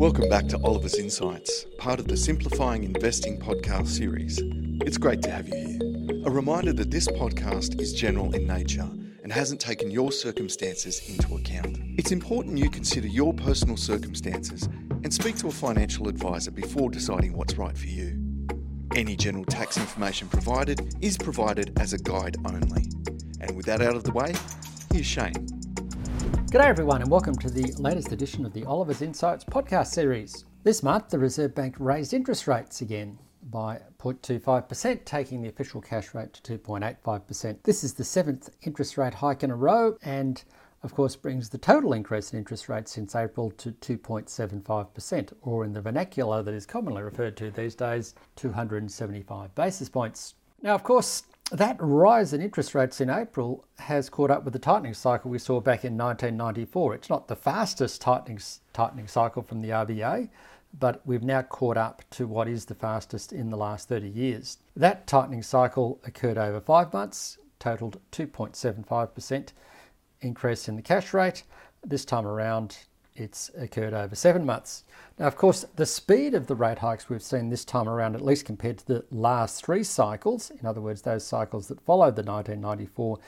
Welcome back to Oliver's Insights, part of the Simplifying Investing podcast series. It's great to have you here. A reminder that this podcast is general in nature and hasn't taken your circumstances into account. It's important you consider your personal circumstances and speak to a financial advisor before deciding what's right for you. Any general tax information provided is provided as a guide only. And with that out of the way, here's Shane. G'day, everyone, and welcome to the latest edition of the Oliver's Insights podcast series. This month, the Reserve Bank raised interest rates again by 0.25%, taking the official cash rate to 2.85%. This is the seventh interest rate hike in a row, and of course, brings the total increase in interest rates since April to 2.75%, or in the vernacular that is commonly referred to these days, 275 basis points. Now, of course, that rise in interest rates in April has caught up with the tightening cycle we saw back in 1994. It's not the fastest tightening, tightening cycle from the RBA, but we've now caught up to what is the fastest in the last 30 years. That tightening cycle occurred over five months, totaled 2.75% increase in the cash rate. This time around, it's occurred over seven months. Now, of course, the speed of the rate hikes we've seen this time around, at least compared to the last three cycles, in other words, those cycles that followed the 1994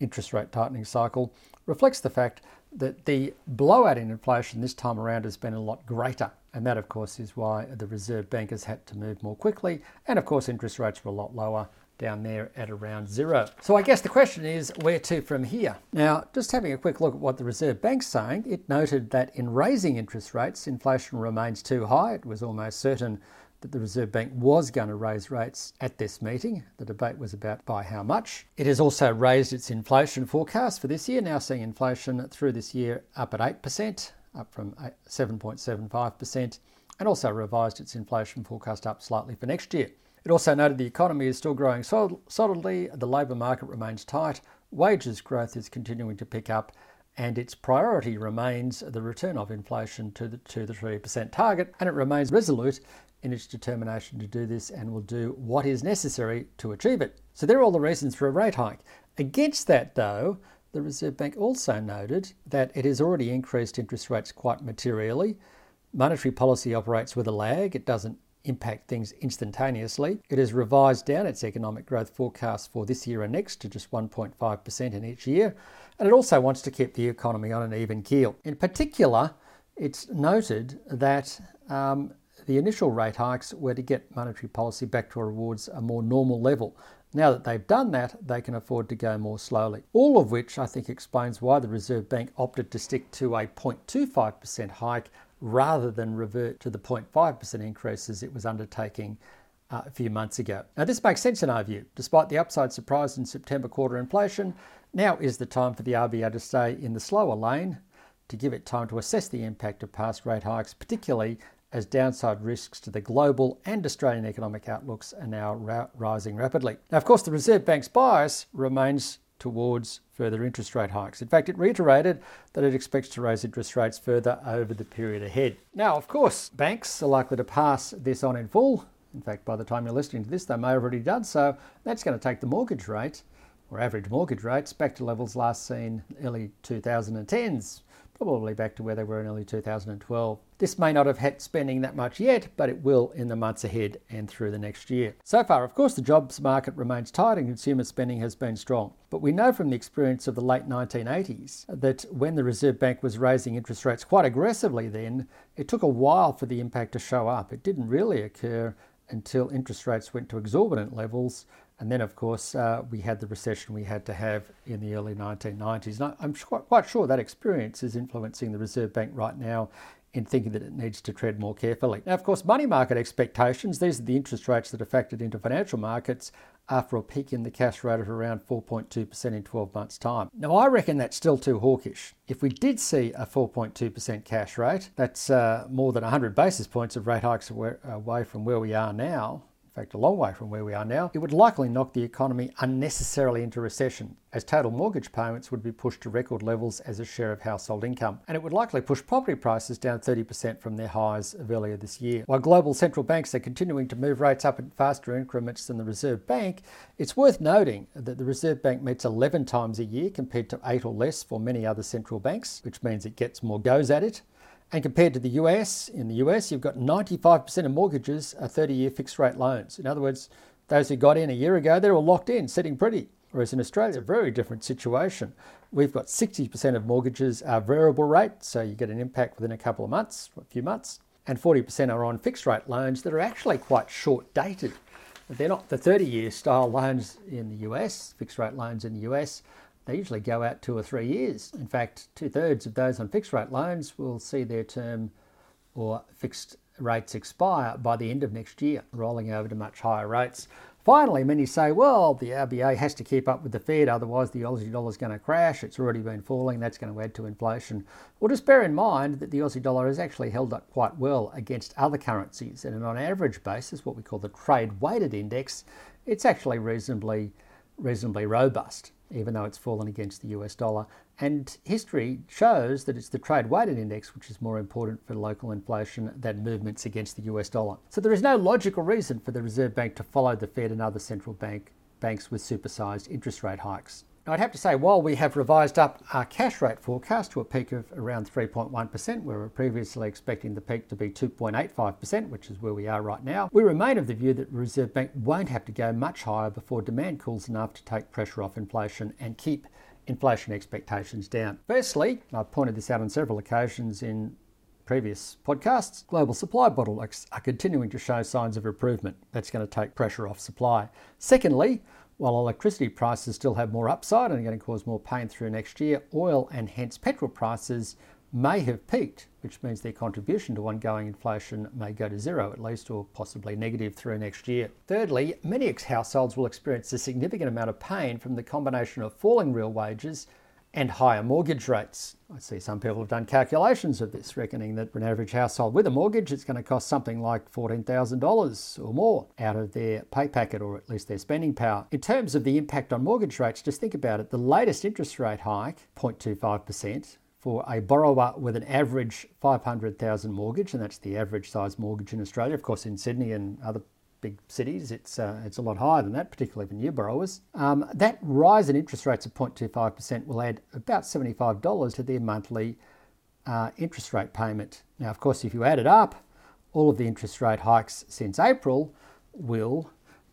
interest rate tightening cycle, reflects the fact that the blowout in inflation this time around has been a lot greater. And that, of course, is why the Reserve Bank has had to move more quickly. And, of course, interest rates were a lot lower down there at around zero. So I guess the question is where to from here? Now, just having a quick look at what the Reserve Bank's saying, it noted that in raising interest rates, inflation remains too high. It was almost certain that the Reserve Bank was going to raise rates at this meeting. The debate was about by how much. It has also raised its inflation forecast for this year, now seeing inflation through this year up at 8%, up from 7.75%, and also revised its inflation forecast up slightly for next year. It also noted the economy is still growing solidly, the labour market remains tight, wages growth is continuing to pick up, and its priority remains the return of inflation to the, to the 3% target, and it remains resolute in its determination to do this and will do what is necessary to achieve it. So, there are all the reasons for a rate hike. Against that, though, the Reserve Bank also noted that it has already increased interest rates quite materially. Monetary policy operates with a lag, it doesn't impact things instantaneously. It has revised down its economic growth forecast for this year and next to just 1.5% in each year, and it also wants to keep the economy on an even keel. In particular, it's noted that um, the initial rate hikes were to get monetary policy back towards a more normal level. Now that they've done that, they can afford to go more slowly. All of which I think explains why the Reserve Bank opted to stick to a 0.25% hike rather than revert to the 0.5% increases it was undertaking uh, a few months ago. Now, this makes sense in our view. Despite the upside surprise in September quarter inflation, now is the time for the RBA to stay in the slower lane to give it time to assess the impact of past rate hikes, particularly as downside risks to the global and Australian economic outlooks are now ra- rising rapidly. Now, of course, the Reserve Bank's bias remains towards further interest rate hikes. In fact, it reiterated that it expects to raise interest rates further over the period ahead. Now, of course, banks are likely to pass this on in full. In fact, by the time you're listening to this, they may have already done so. That's going to take the mortgage rate, or average mortgage rates, back to levels last seen early 2010s probably back to where they were in early 2012. This may not have had spending that much yet, but it will in the months ahead and through the next year. So far, of course, the jobs market remains tight and consumer spending has been strong. But we know from the experience of the late 1980s that when the Reserve Bank was raising interest rates quite aggressively then, it took a while for the impact to show up. It didn't really occur until interest rates went to exorbitant levels and then, of course, uh, we had the recession we had to have in the early 1990s. And I'm quite sure that experience is influencing the Reserve Bank right now in thinking that it needs to tread more carefully. Now, of course, money market expectations, these are the interest rates that are factored into financial markets after a peak in the cash rate of around 4.2% in 12 months' time. Now, I reckon that's still too hawkish. If we did see a 4.2% cash rate, that's uh, more than 100 basis points of rate hikes away from where we are now fact, a long way from where we are now, it would likely knock the economy unnecessarily into recession, as total mortgage payments would be pushed to record levels as a share of household income. And it would likely push property prices down 30% from their highs of earlier this year. While global central banks are continuing to move rates up in faster increments than the Reserve Bank, it's worth noting that the Reserve Bank meets 11 times a year compared to 8 or less for many other central banks, which means it gets more goes at it. And compared to the US, in the US, you've got 95% of mortgages are 30 year fixed rate loans. In other words, those who got in a year ago, they're all locked in, sitting pretty. Whereas in Australia, it's a very different situation. We've got 60% of mortgages are variable rate, so you get an impact within a couple of months, a few months, and 40% are on fixed rate loans that are actually quite short dated. They're not the 30 year style loans in the US, fixed rate loans in the US they usually go out two or three years. In fact, two thirds of those on fixed rate loans will see their term or fixed rates expire by the end of next year, rolling over to much higher rates. Finally, many say, well, the RBA has to keep up with the Fed, otherwise the Aussie dollar is going to crash. It's already been falling, that's going to add to inflation. Well, just bear in mind that the Aussie dollar has actually held up quite well against other currencies, and on an average basis, what we call the trade weighted index, it's actually reasonably, reasonably robust even though it's fallen against the US dollar. And history shows that it's the trade weighted index which is more important for local inflation than movements against the US dollar. So there is no logical reason for the Reserve Bank to follow the Fed and other central bank banks with supersized interest rate hikes. I'd have to say, while we have revised up our cash rate forecast to a peak of around 3.1%, we were previously expecting the peak to be 2.85%, which is where we are right now, we remain of the view that the Reserve Bank won't have to go much higher before demand cools enough to take pressure off inflation and keep inflation expectations down. Firstly, I've pointed this out on several occasions in previous podcasts, global supply bottlenecks are continuing to show signs of improvement. That's going to take pressure off supply. Secondly, while electricity prices still have more upside and are going to cause more pain through next year, oil and hence petrol prices may have peaked, which means their contribution to ongoing inflation may go to zero at least, or possibly negative through next year. Thirdly, many households will experience a significant amount of pain from the combination of falling real wages and higher mortgage rates. I see some people have done calculations of this, reckoning that for an average household with a mortgage, it's going to cost something like $14,000 or more out of their pay packet or at least their spending power. In terms of the impact on mortgage rates, just think about it. The latest interest rate hike, 0.25%, for a borrower with an average 500,000 mortgage, and that's the average size mortgage in Australia. Of course, in Sydney and other big cities, it's, uh, it's a lot higher than that, particularly for new borrowers. Um, that rise in interest rates of 0.25% will add about $75 to their monthly uh, interest rate payment. Now, of course, if you add it up, all of the interest rate hikes since April will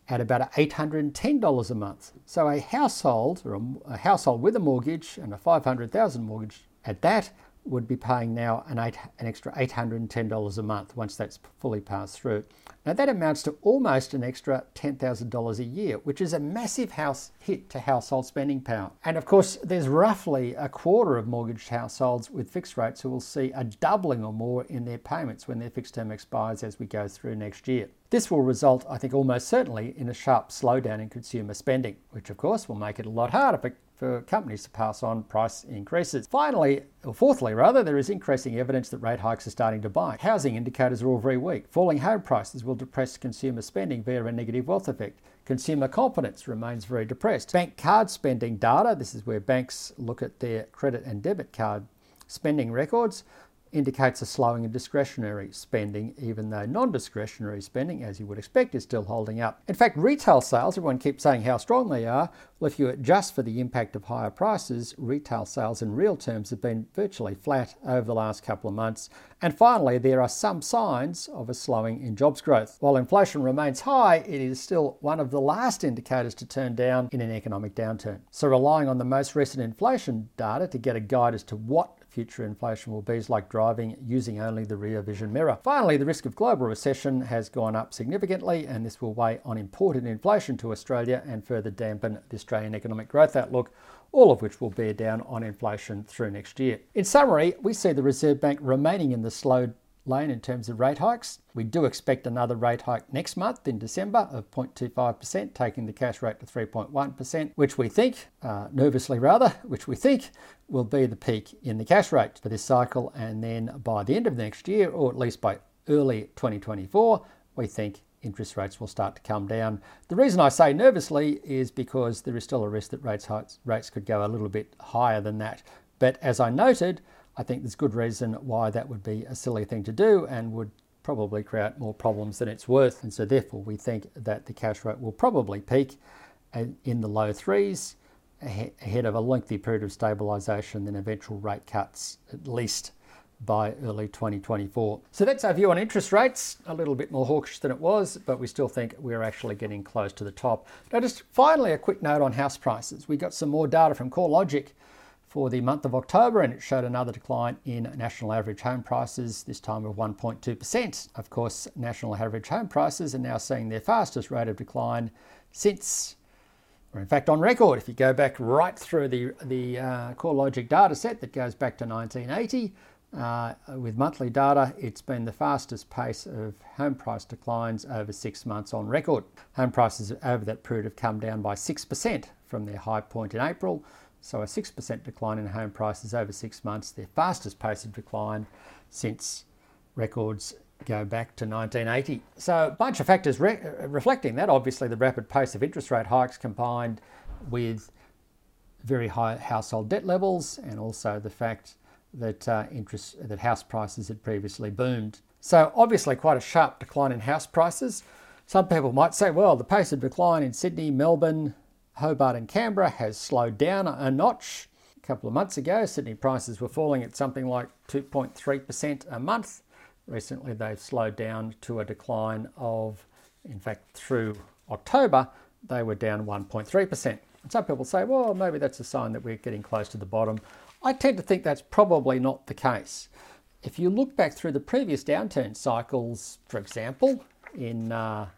add about $810 a month. So a household or a household with a mortgage and a 500,000 mortgage at that would be paying now an, eight, an extra $810 a month once that's fully passed through. Now that amounts to almost an extra $10,000 a year, which is a massive house hit to household spending power. And of course, there's roughly a quarter of mortgaged households with fixed rates who will see a doubling or more in their payments when their fixed term expires as we go through next year. This will result, I think, almost certainly in a sharp slowdown in consumer spending, which of course will make it a lot harder for for companies to pass on price increases. Finally, or fourthly rather, there is increasing evidence that rate hikes are starting to bite. Housing indicators are all very weak. Falling home prices will depress consumer spending via a negative wealth effect. Consumer confidence remains very depressed. Bank card spending data, this is where banks look at their credit and debit card spending records, indicates a slowing in discretionary spending, even though non discretionary spending, as you would expect, is still holding up. In fact, retail sales, everyone keeps saying how strong they are. Well, if you adjust for the impact of higher prices, retail sales in real terms have been virtually flat over the last couple of months. And finally, there are some signs of a slowing in jobs growth. While inflation remains high, it is still one of the last indicators to turn down in an economic downturn. So, relying on the most recent inflation data to get a guide as to what future inflation will be is like driving using only the rear vision mirror. Finally, the risk of global recession has gone up significantly, and this will weigh on imported inflation to Australia and further dampen the Australian economic growth outlook all of which will bear down on inflation through next year. In summary, we see the Reserve Bank remaining in the slow lane in terms of rate hikes. We do expect another rate hike next month in December of 0.25%, taking the cash rate to 3.1%, which we think, uh, nervously rather, which we think will be the peak in the cash rate for this cycle. And then by the end of next year, or at least by early 2024, we think interest rates will start to come down. The reason I say nervously is because there is still a risk that rates, rates could go a little bit higher than that. But as I noted, I think there's good reason why that would be a silly thing to do and would probably create more problems than it's worth. And so, therefore, we think that the cash rate will probably peak in the low threes ahead of a lengthy period of stabilisation, then eventual rate cuts at least by early 2024. So that's our view on interest rates, a little bit more hawkish than it was, but we still think we're actually getting close to the top. Now, just finally, a quick note on house prices. We got some more data from CoreLogic for the month of October, and it showed another decline in national average home prices, this time of 1.2%. Of course, national average home prices are now seeing their fastest rate of decline since or in fact on record, if you go back right through the, the uh, CoreLogic data set that goes back to 1980, uh, with monthly data, it's been the fastest pace of home price declines over six months on record. Home prices over that period have come down by 6% from their high point in April. So, a 6% decline in home prices over six months, their fastest pace of decline since records go back to 1980. So, a bunch of factors re- reflecting that. Obviously, the rapid pace of interest rate hikes combined with very high household debt levels, and also the fact that uh, interest that house prices had previously boomed. So, obviously, quite a sharp decline in house prices. Some people might say, well, the pace of decline in Sydney, Melbourne, Hobart, and Canberra has slowed down a notch. A couple of months ago, Sydney prices were falling at something like 2.3% a month. Recently, they've slowed down to a decline of, in fact, through October, they were down 1.3%. And some people say, well, maybe that's a sign that we're getting close to the bottom. I tend to think that's probably not the case. If you look back through the previous downturn cycles, for example, in uh,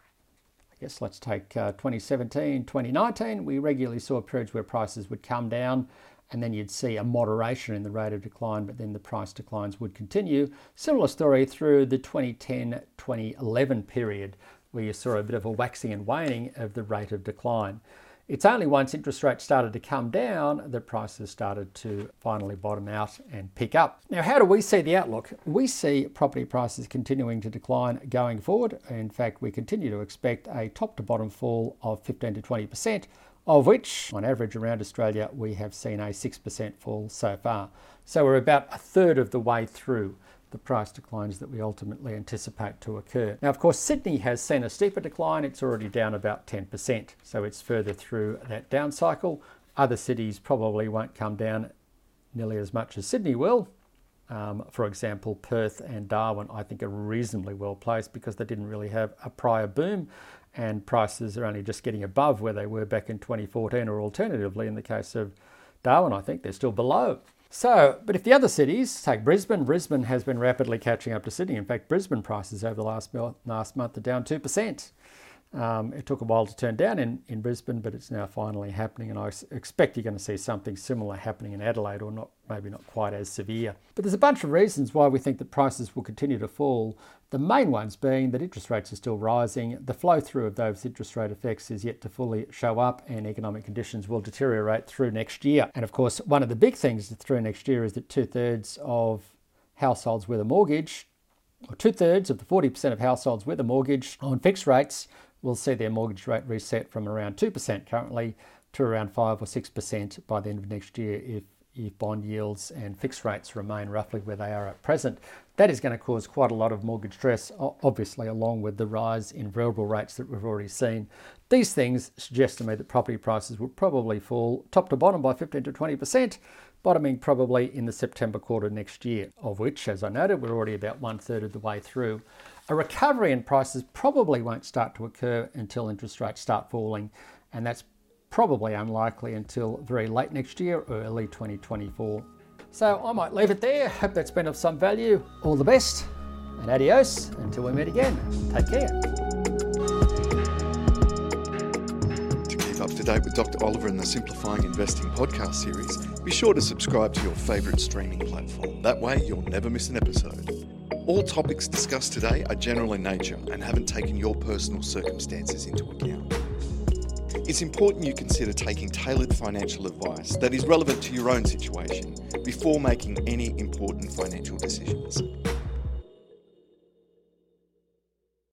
Guess let's take uh, 2017, 2019, we regularly saw periods where prices would come down and then you'd see a moderation in the rate of decline, but then the price declines would continue. Similar story through the 2010 2011 period, where you saw a bit of a waxing and waning of the rate of decline. It's only once interest rates started to come down that prices started to finally bottom out and pick up. Now, how do we see the outlook? We see property prices continuing to decline going forward. In fact, we continue to expect a top to bottom fall of 15 to 20% of which, on average around Australia, we have seen a 6% fall so far. So we're about a third of the way through the price declines that we ultimately anticipate to occur. Now, of course, Sydney has seen a steeper decline. It's already down about 10%, so it's further through that down cycle. Other cities probably won't come down nearly as much as Sydney will. Um, for example, Perth and Darwin, I think, are reasonably well placed because they didn't really have a prior boom and prices are only just getting above where they were back in 2014, or alternatively, in the case of Darwin, I think they're still below. So, but if the other cities, take Brisbane, Brisbane has been rapidly catching up to Sydney. In fact, Brisbane prices over the last, last month are down 2%. Um, it took a while to turn down in, in Brisbane, but it's now finally happening, and I expect you're going to see something similar happening in Adelaide, or not maybe not quite as severe. But there's a bunch of reasons why we think that prices will continue to fall. The main ones being that interest rates are still rising, the flow through of those interest rate effects is yet to fully show up, and economic conditions will deteriorate through next year. And of course, one of the big things through next year is that two thirds of households with a mortgage, or two thirds of the 40% of households with a mortgage on fixed rates will see their mortgage rate reset from around 2% currently to around 5 or 6% by the end of next year if, if bond yields and fixed rates remain roughly where they are at present. That is going to cause quite a lot of mortgage stress, obviously, along with the rise in variable rates that we've already seen. These things suggest to me that property prices will probably fall top to bottom by 15 to 20%, bottoming probably in the September quarter next year, of which, as I noted, we're already about one third of the way through. A recovery in prices probably won't start to occur until interest rates start falling, and that's probably unlikely until very late next year or early 2024. So I might leave it there. Hope that's been of some value. All the best and adios until we meet again. Take care. To keep up to date with Dr. Oliver and the Simplifying Investing podcast series, be sure to subscribe to your favourite streaming platform. That way, you'll never miss an episode. All topics discussed today are general in nature and haven't taken your personal circumstances into account. It's important you consider taking tailored financial advice that is relevant to your own situation before making any important financial decisions.